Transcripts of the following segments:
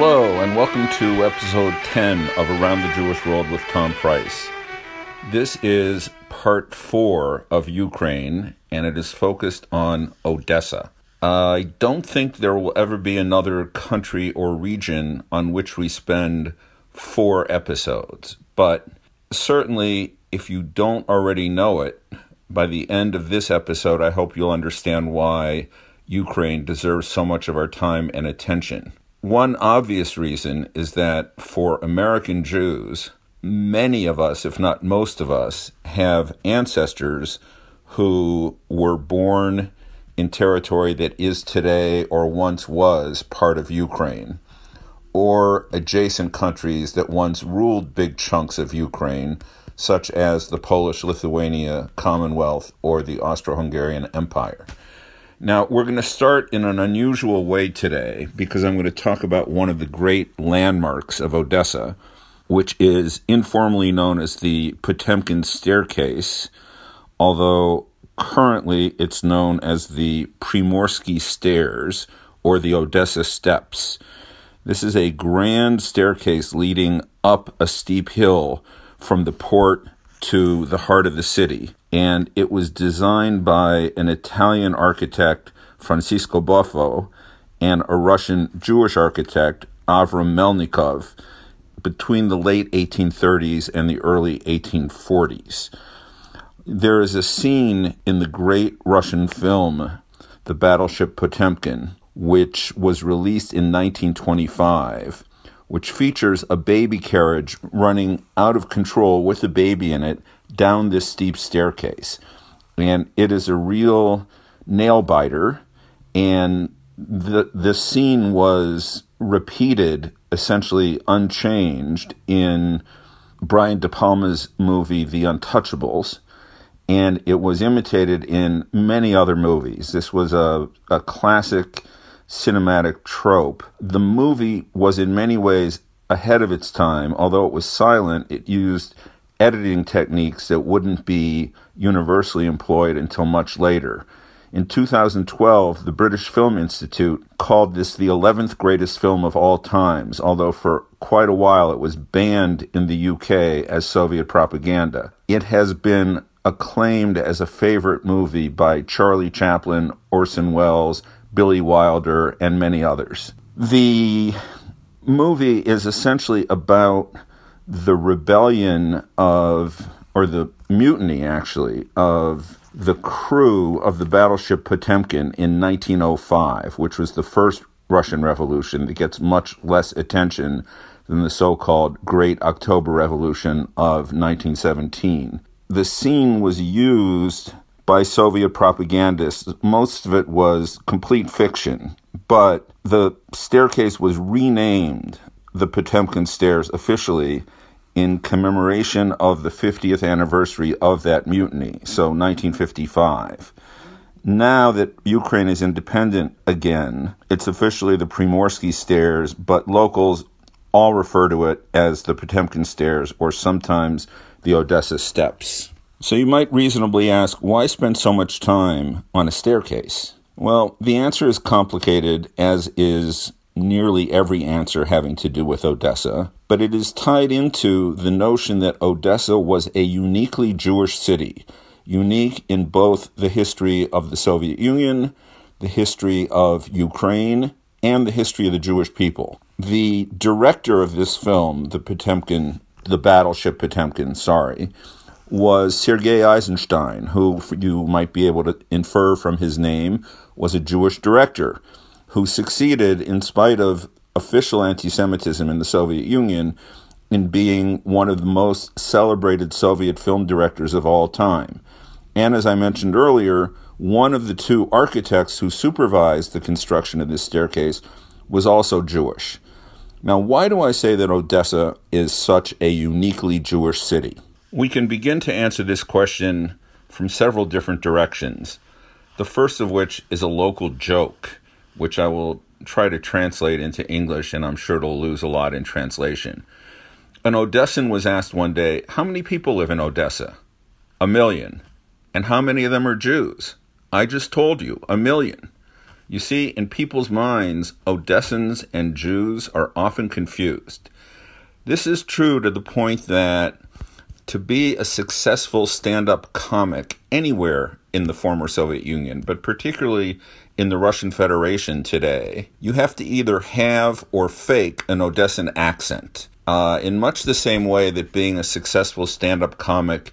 Hello, and welcome to episode 10 of Around the Jewish World with Tom Price. This is part four of Ukraine, and it is focused on Odessa. I don't think there will ever be another country or region on which we spend four episodes, but certainly if you don't already know it, by the end of this episode, I hope you'll understand why Ukraine deserves so much of our time and attention. One obvious reason is that for American Jews, many of us, if not most of us, have ancestors who were born in territory that is today or once was part of Ukraine, or adjacent countries that once ruled big chunks of Ukraine, such as the Polish Lithuania Commonwealth or the Austro Hungarian Empire. Now, we're going to start in an unusual way today because I'm going to talk about one of the great landmarks of Odessa, which is informally known as the Potemkin Staircase, although currently it's known as the Primorsky Stairs or the Odessa Steps. This is a grand staircase leading up a steep hill from the port to the heart of the city and it was designed by an Italian architect, Francisco Boffo, and a Russian Jewish architect, Avram Melnikov, between the late 1830s and the early 1840s. There is a scene in the great Russian film, The Battleship Potemkin, which was released in 1925, which features a baby carriage running out of control with a baby in it down this steep staircase. And it is a real nail biter. And the, the scene was repeated, essentially unchanged, in Brian De Palma's movie, The Untouchables. And it was imitated in many other movies. This was a, a classic cinematic trope. The movie was in many ways ahead of its time. Although it was silent, it used editing techniques that wouldn't be universally employed until much later. In 2012, the British Film Institute called this the 11th greatest film of all times, although for quite a while it was banned in the UK as Soviet propaganda. It has been acclaimed as a favorite movie by Charlie Chaplin, Orson Welles, Billy Wilder, and many others. The movie is essentially about the rebellion of, or the mutiny actually, of the crew of the battleship Potemkin in 1905, which was the first Russian Revolution that gets much less attention than the so called Great October Revolution of 1917. The scene was used by Soviet propagandists. Most of it was complete fiction, but the staircase was renamed the Potemkin Stairs officially in commemoration of the 50th anniversary of that mutiny, so 1955. Now that Ukraine is independent again, it's officially the Primorsky Stairs, but locals all refer to it as the Potemkin Stairs or sometimes the Odessa Steps. So you might reasonably ask, why spend so much time on a staircase? Well, the answer is complicated, as is nearly every answer having to do with Odessa, but it is tied into the notion that Odessa was a uniquely Jewish city, unique in both the history of the Soviet Union, the history of Ukraine, and the history of the Jewish people. The director of this film, the Potemkin, the battleship Potemkin, sorry, was Sergei Eisenstein, who you might be able to infer from his name was a Jewish director who succeeded, in spite of official anti Semitism in the Soviet Union, in being one of the most celebrated Soviet film directors of all time. And as I mentioned earlier, one of the two architects who supervised the construction of this staircase was also Jewish. Now, why do I say that Odessa is such a uniquely Jewish city? We can begin to answer this question from several different directions. The first of which is a local joke which I will try to translate into English, and I'm sure it'll lose a lot in translation. An Odessan was asked one day, How many people live in Odessa? A million. And how many of them are Jews? I just told you, a million. You see, in people's minds, Odessans and Jews are often confused. This is true to the point that to be a successful stand up comic anywhere in the former Soviet Union, but particularly in the Russian Federation today, you have to either have or fake an Odessan accent. Uh, in much the same way that being a successful stand up comic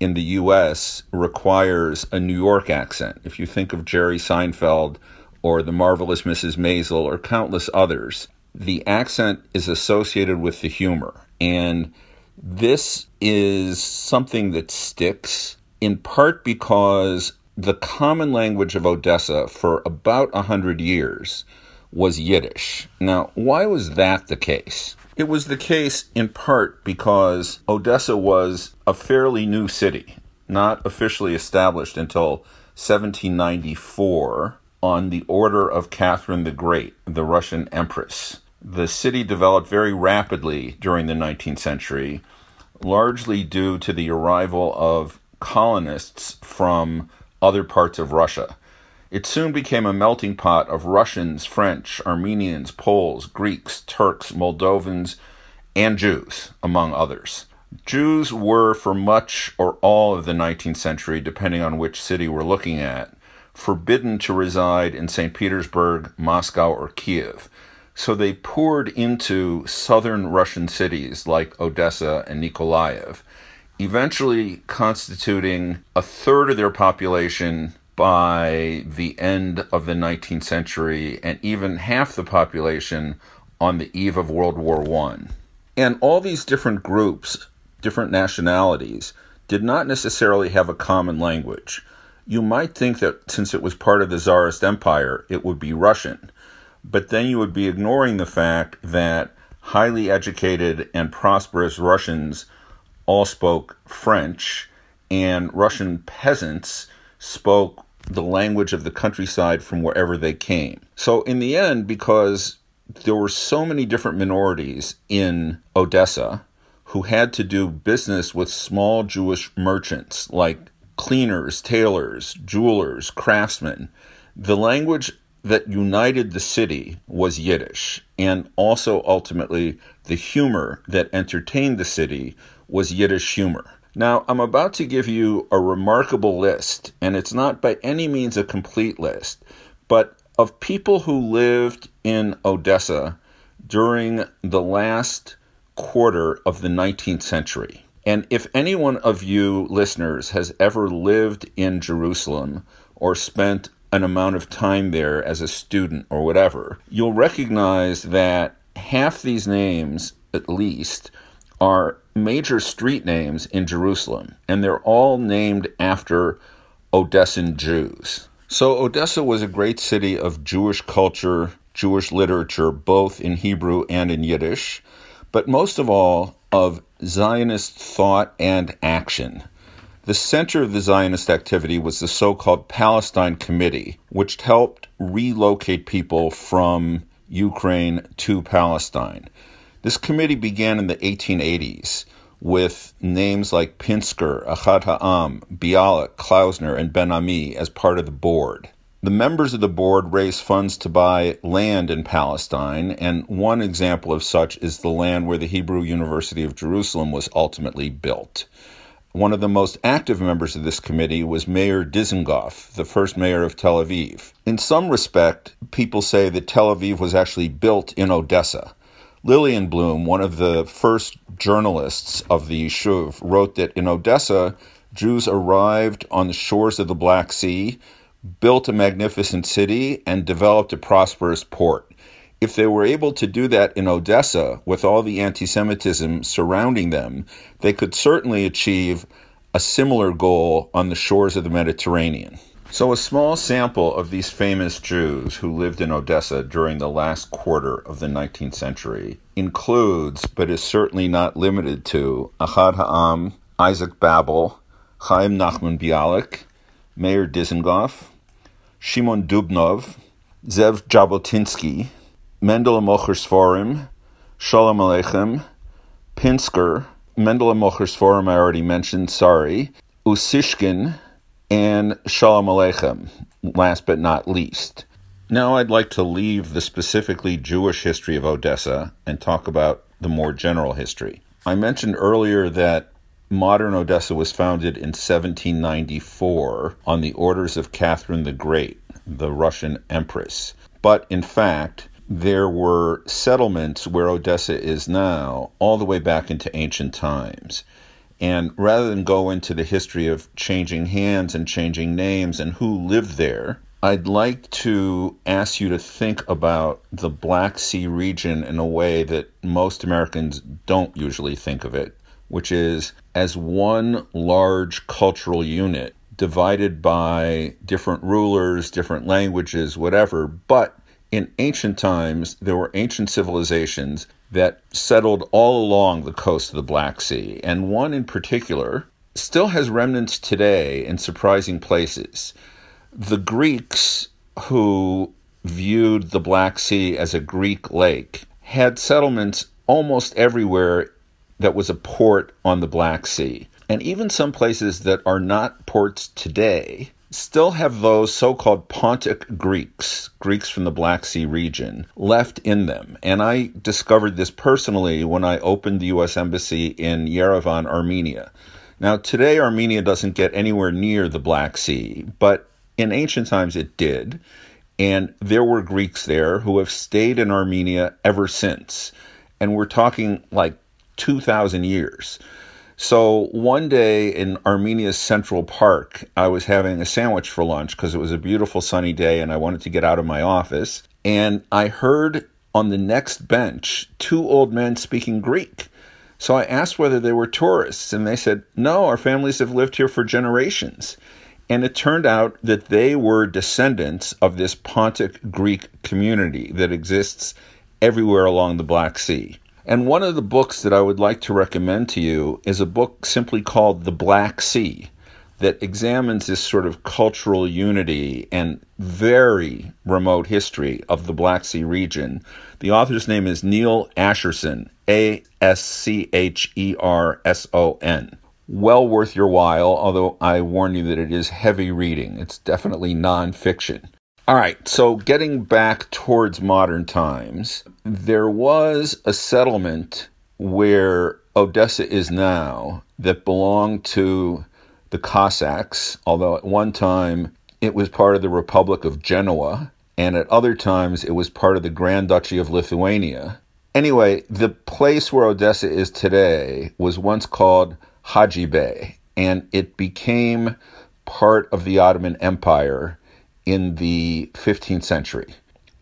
in the US requires a New York accent. If you think of Jerry Seinfeld or The Marvelous Mrs. Maisel or countless others, the accent is associated with the humor. And this is something that sticks in part because the common language of Odessa for about a hundred years was Yiddish. Now, why was that the case? It was the case in part because Odessa was a fairly new city, not officially established until 1794 on the order of Catherine the Great, the Russian empress. The city developed very rapidly during the 19th century, largely due to the arrival of colonists from other parts of Russia. It soon became a melting pot of Russians, French, Armenians, Poles, Greeks, Turks, Moldovans, and Jews, among others. Jews were, for much or all of the 19th century, depending on which city we're looking at, forbidden to reside in St. Petersburg, Moscow, or Kiev. So they poured into southern Russian cities like Odessa and Nikolaev, eventually constituting a third of their population by the end of the 19th century and even half the population on the eve of World War I. And all these different groups, different nationalities, did not necessarily have a common language you might think that since it was part of the Tsarist Empire, it would be Russian. But then you would be ignoring the fact that highly educated and prosperous Russians all spoke French, and Russian peasants spoke the language of the countryside from wherever they came. So, in the end, because there were so many different minorities in Odessa who had to do business with small Jewish merchants like cleaners, tailors, jewelers, craftsmen. The language that united the city was Yiddish, and also ultimately the humor that entertained the city was Yiddish humor. Now, I'm about to give you a remarkable list, and it's not by any means a complete list, but of people who lived in Odessa during the last quarter of the 19th century. And if any one of you listeners has ever lived in Jerusalem or spent an amount of time there as a student or whatever, you'll recognize that half these names, at least, are major street names in Jerusalem, and they're all named after Odessan Jews. So, Odessa was a great city of Jewish culture, Jewish literature, both in Hebrew and in Yiddish, but most of all, of Zionist thought and action. The center of the Zionist activity was the so called Palestine Committee, which helped relocate people from Ukraine to Palestine. This committee began in the 1880s with names like Pinsker, Achad Ha'am, Bialik, Klausner, and Ben Ami as part of the board. The members of the board raised funds to buy land in Palestine, and one example of such is the land where the Hebrew University of Jerusalem was ultimately built. One of the most active members of this committee was Meir Dizengoff, the first mayor of Tel Aviv. In some respect, people say that Tel Aviv was actually built in Odessa. Lillian Bloom, one of the first journalists of the Yishuv, wrote that in Odessa, Jews arrived on the shores of the Black Sea built a magnificent city, and developed a prosperous port. If they were able to do that in Odessa with all the anti Semitism surrounding them, they could certainly achieve a similar goal on the shores of the Mediterranean. So, a small sample of these famous Jews who lived in Odessa during the last quarter of the 19th century includes, but is certainly not limited to, Achad Ha'am, Isaac Babel, Chaim Nachman Bialik, Meir Dizengoff, Shimon Dubnov, Zev Jabotinsky, Mendel Mocher Sforim, Shalom Aleichem, Pinsker, Mendel Mocher Sforim I already mentioned, sorry, Usishkin, and Shalom Aleichem, last but not least. Now I'd like to leave the specifically Jewish history of Odessa and talk about the more general history. I mentioned earlier that modern Odessa was founded in 1794 on the orders of Catherine the Great, the Russian empress. But in fact, there were settlements where Odessa is now all the way back into ancient times. And rather than go into the history of changing hands and changing names and who lived there, I'd like to ask you to think about the Black Sea region in a way that most Americans don't usually think of it, which is as one large cultural unit divided by different rulers, different languages, whatever. But in ancient times, there were ancient civilizations that settled all along the coast of the Black Sea, and one in particular still has remnants today in surprising places the Greeks who viewed the Black Sea as a Greek lake had settlements almost everywhere that was a port on the Black Sea. And even some places that are not ports today still have those so called Pontic Greeks, Greeks from the Black Sea region, left in them. And I discovered this personally when I opened the U.S. Embassy in Yerevan, Armenia. Now, today, Armenia doesn't get anywhere near the Black Sea, but in ancient times, it did. And there were Greeks there who have stayed in Armenia ever since. And we're talking like 2,000 years. So one day in Armenia's Central Park, I was having a sandwich for lunch because it was a beautiful sunny day and I wanted to get out of my office. And I heard on the next bench two old men speaking Greek. So I asked whether they were tourists, and they said, No, our families have lived here for generations. And it turned out that they were descendants of this Pontic Greek community that exists everywhere along the Black Sea. And one of the books that I would like to recommend to you is a book simply called The Black Sea that examines this sort of cultural unity and very remote history of the Black Sea region. The author's name is Neal Ascherson, A S C H E R S O N well worth your while, although I warn you that it is heavy reading. It's definitely nonfiction. All right, so getting back towards modern times, there was a settlement where Odessa is now that belonged to the Cossacks, although at one time it was part of the Republic of Genoa, and at other times it was part of the Grand Duchy of Lithuania. Anyway, the place where Odessa is today was once called Haji Bey, and it became part of the Ottoman Empire in the 15th century,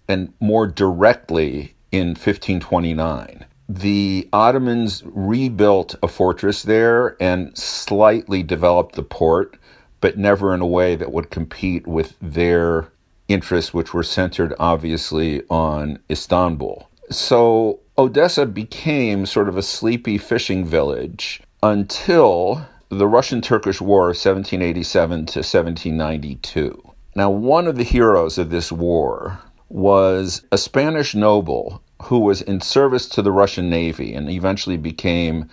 and more directly in 1529. The Ottomans rebuilt a fortress there and slightly developed the port, but never in a way that would compete with their interests, which were centered obviously on Istanbul. So Odessa became sort of a sleepy fishing village until the Russian Turkish War of 1787 to 1792. Now, one of the heroes of this war was a Spanish noble who was in service to the Russian Navy and eventually became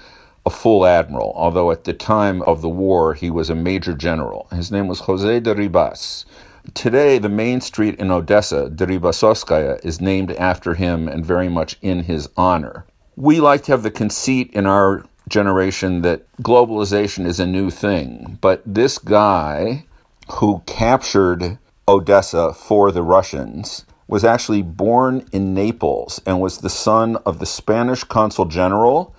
a full admiral, although at the time of the war he was a major general. His name was Jose de Ribas. Today, the main street in Odessa, Deribasovskaya, is named after him and very much in his honor. We like to have the conceit in our generation that globalization is a new thing. But this guy who captured Odessa for the Russians was actually born in Naples and was the son of the Spanish consul general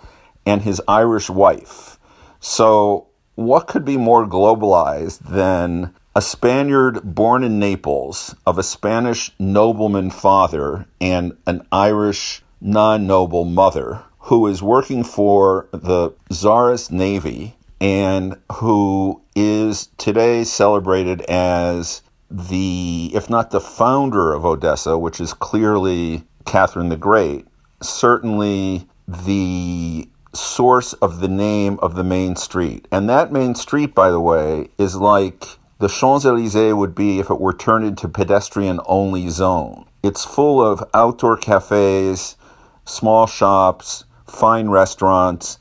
and his Irish wife. So, what could be more globalized than a Spaniard born in Naples of a Spanish nobleman father and an Irish non noble mother who is working for the Tsarist Navy and who is today celebrated as the, if not the founder of Odessa, which is clearly Catherine the Great, certainly the source of the name of the main street. And that main street, by the way, is like the Champs Elysees would be if it were turned into pedestrian only zone. It's full of outdoor cafes, small shops, fine restaurants,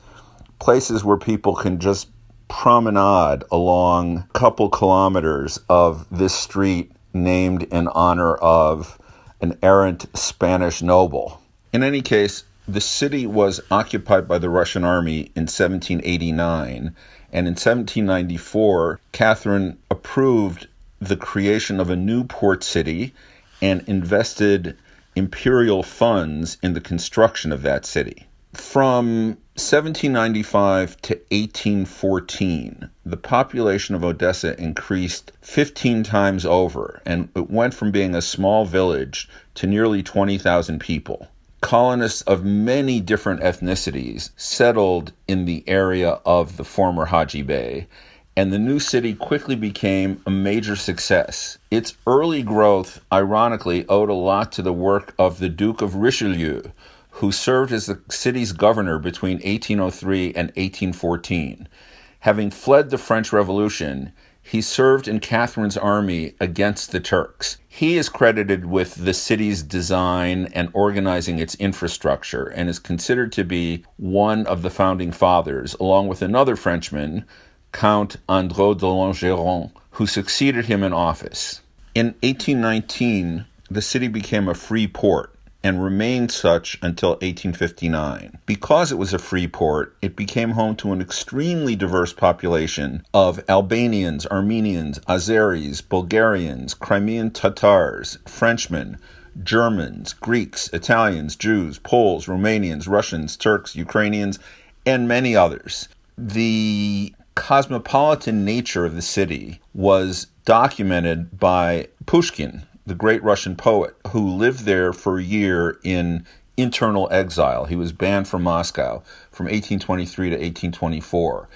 places where people can just promenade along a couple kilometers of this street named in honor of an errant Spanish noble. In any case, the city was occupied by the Russian army in 1789, and in 1794, Catherine approved the creation of a new port city and invested imperial funds in the construction of that city. From 1795 to 1814, the population of Odessa increased 15 times over, and it went from being a small village to nearly 20,000 people. Colonists of many different ethnicities settled in the area of the former Haji Bey, and the new city quickly became a major success. Its early growth, ironically, owed a lot to the work of the Duke of Richelieu, who served as the city's governor between 1803 and 1814. Having fled the French Revolution, he served in Catherine's army against the Turks. He is credited with the city's design and organizing its infrastructure and is considered to be one of the founding fathers, along with another Frenchman, Count Andro de Langeron, who succeeded him in office. In 1819, the city became a free port and remained such until 1859. Because it was a free port, it became home to an extremely diverse population of Albanians, Armenians, Azeris, Bulgarians, Crimean Tatars, Frenchmen, Germans, Greeks, Italians, Jews, Poles, Romanians, Russians, Turks, Ukrainians, and many others. The cosmopolitan nature of the city was documented by Pushkin, the great Russian poet, who lived there for a year in internal exile. He was banned from Moscow from 1823 to 1824.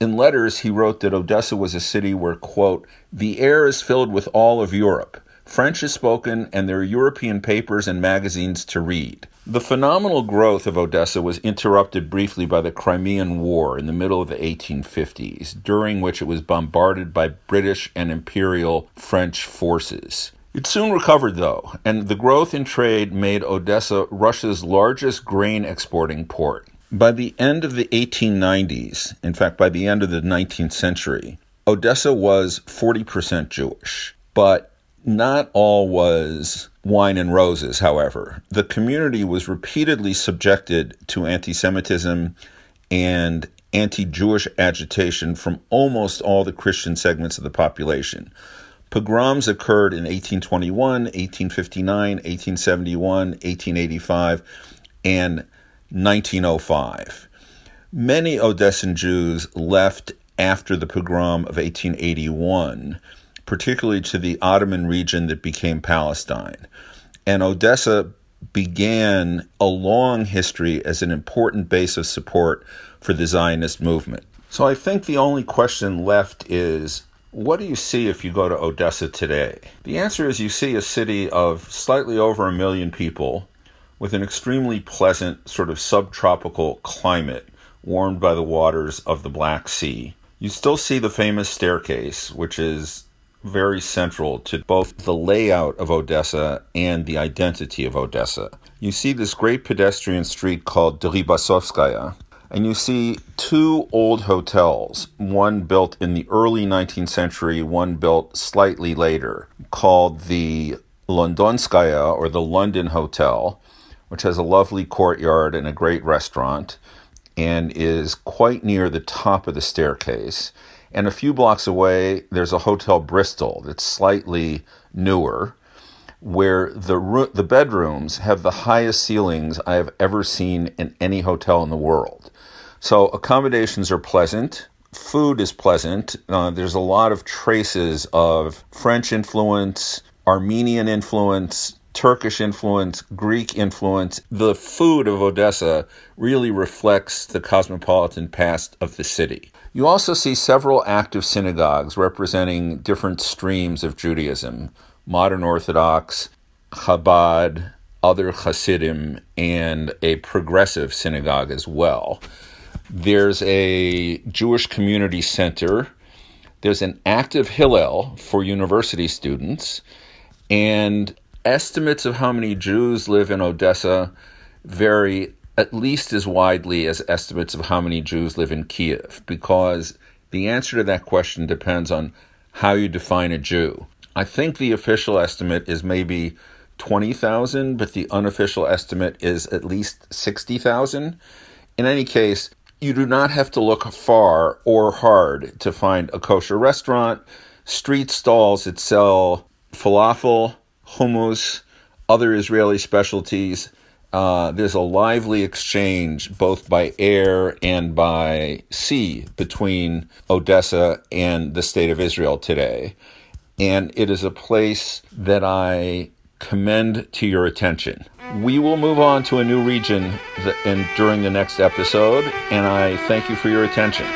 In letters, he wrote that Odessa was a city where, quote, the air is filled with all of Europe. French is spoken, and there are European papers and magazines to read. The phenomenal growth of Odessa was interrupted briefly by the Crimean War in the middle of the 1850s, during which it was bombarded by British and Imperial French forces. It soon recovered, though, and the growth in trade made Odessa Russia's largest grain exporting port. By the end of the 1890s, in fact, by the end of the 19th century, Odessa was 40% Jewish. But not all was wine and roses, however. The community was repeatedly subjected to anti Semitism and anti Jewish agitation from almost all the Christian segments of the population. Pogroms occurred in 1821, 1859, 1871, 1885, and 1905. Many Odessan Jews left after the pogrom of 1881, particularly to the Ottoman region that became Palestine. And Odessa began a long history as an important base of support for the Zionist movement. So I think the only question left is what do you see if you go to Odessa today? The answer is you see a city of slightly over a million people with an extremely pleasant, sort of subtropical climate warmed by the waters of the Black Sea. You still see the famous staircase, which is very central to both the layout of Odessa and the identity of Odessa. You see this great pedestrian street called Deribasovskaya, and you see two old hotels, one built in the early 19th century, one built slightly later, called the Londonskaya or the London Hotel, which has a lovely courtyard and a great restaurant and is quite near the top of the staircase. And a few blocks away, there's a Hotel Bristol that's slightly newer where the the bedrooms have the highest ceilings I have ever seen in any hotel in the world. So accommodations are pleasant. Food is pleasant. Uh, there's a lot of traces of French influence, Armenian influence, Turkish influence, Greek influence. The food of Odessa really reflects the cosmopolitan past of the city. You also see several active synagogues representing different streams of Judaism modern Orthodox, Chabad, other Hasidim, and a progressive synagogue as well. There's a Jewish community center. There's an active Hillel for university students. And estimates of how many Jews live in Odessa vary at least as widely as estimates of how many Jews live in Kiev, because the answer to that question depends on how you define a Jew. I think the official estimate is maybe 20,000, but the unofficial estimate is at least 60,000. In any case, you do not have to look far or hard to find a kosher restaurant, street stalls that sell falafel, hummus, other Israeli specialties. Uh, there's a lively exchange both by air and by sea between Odessa and the state of Israel today. And it is a place that I commend to your attention. We will move on to a new region in, during the next episode, and I thank you for your attention.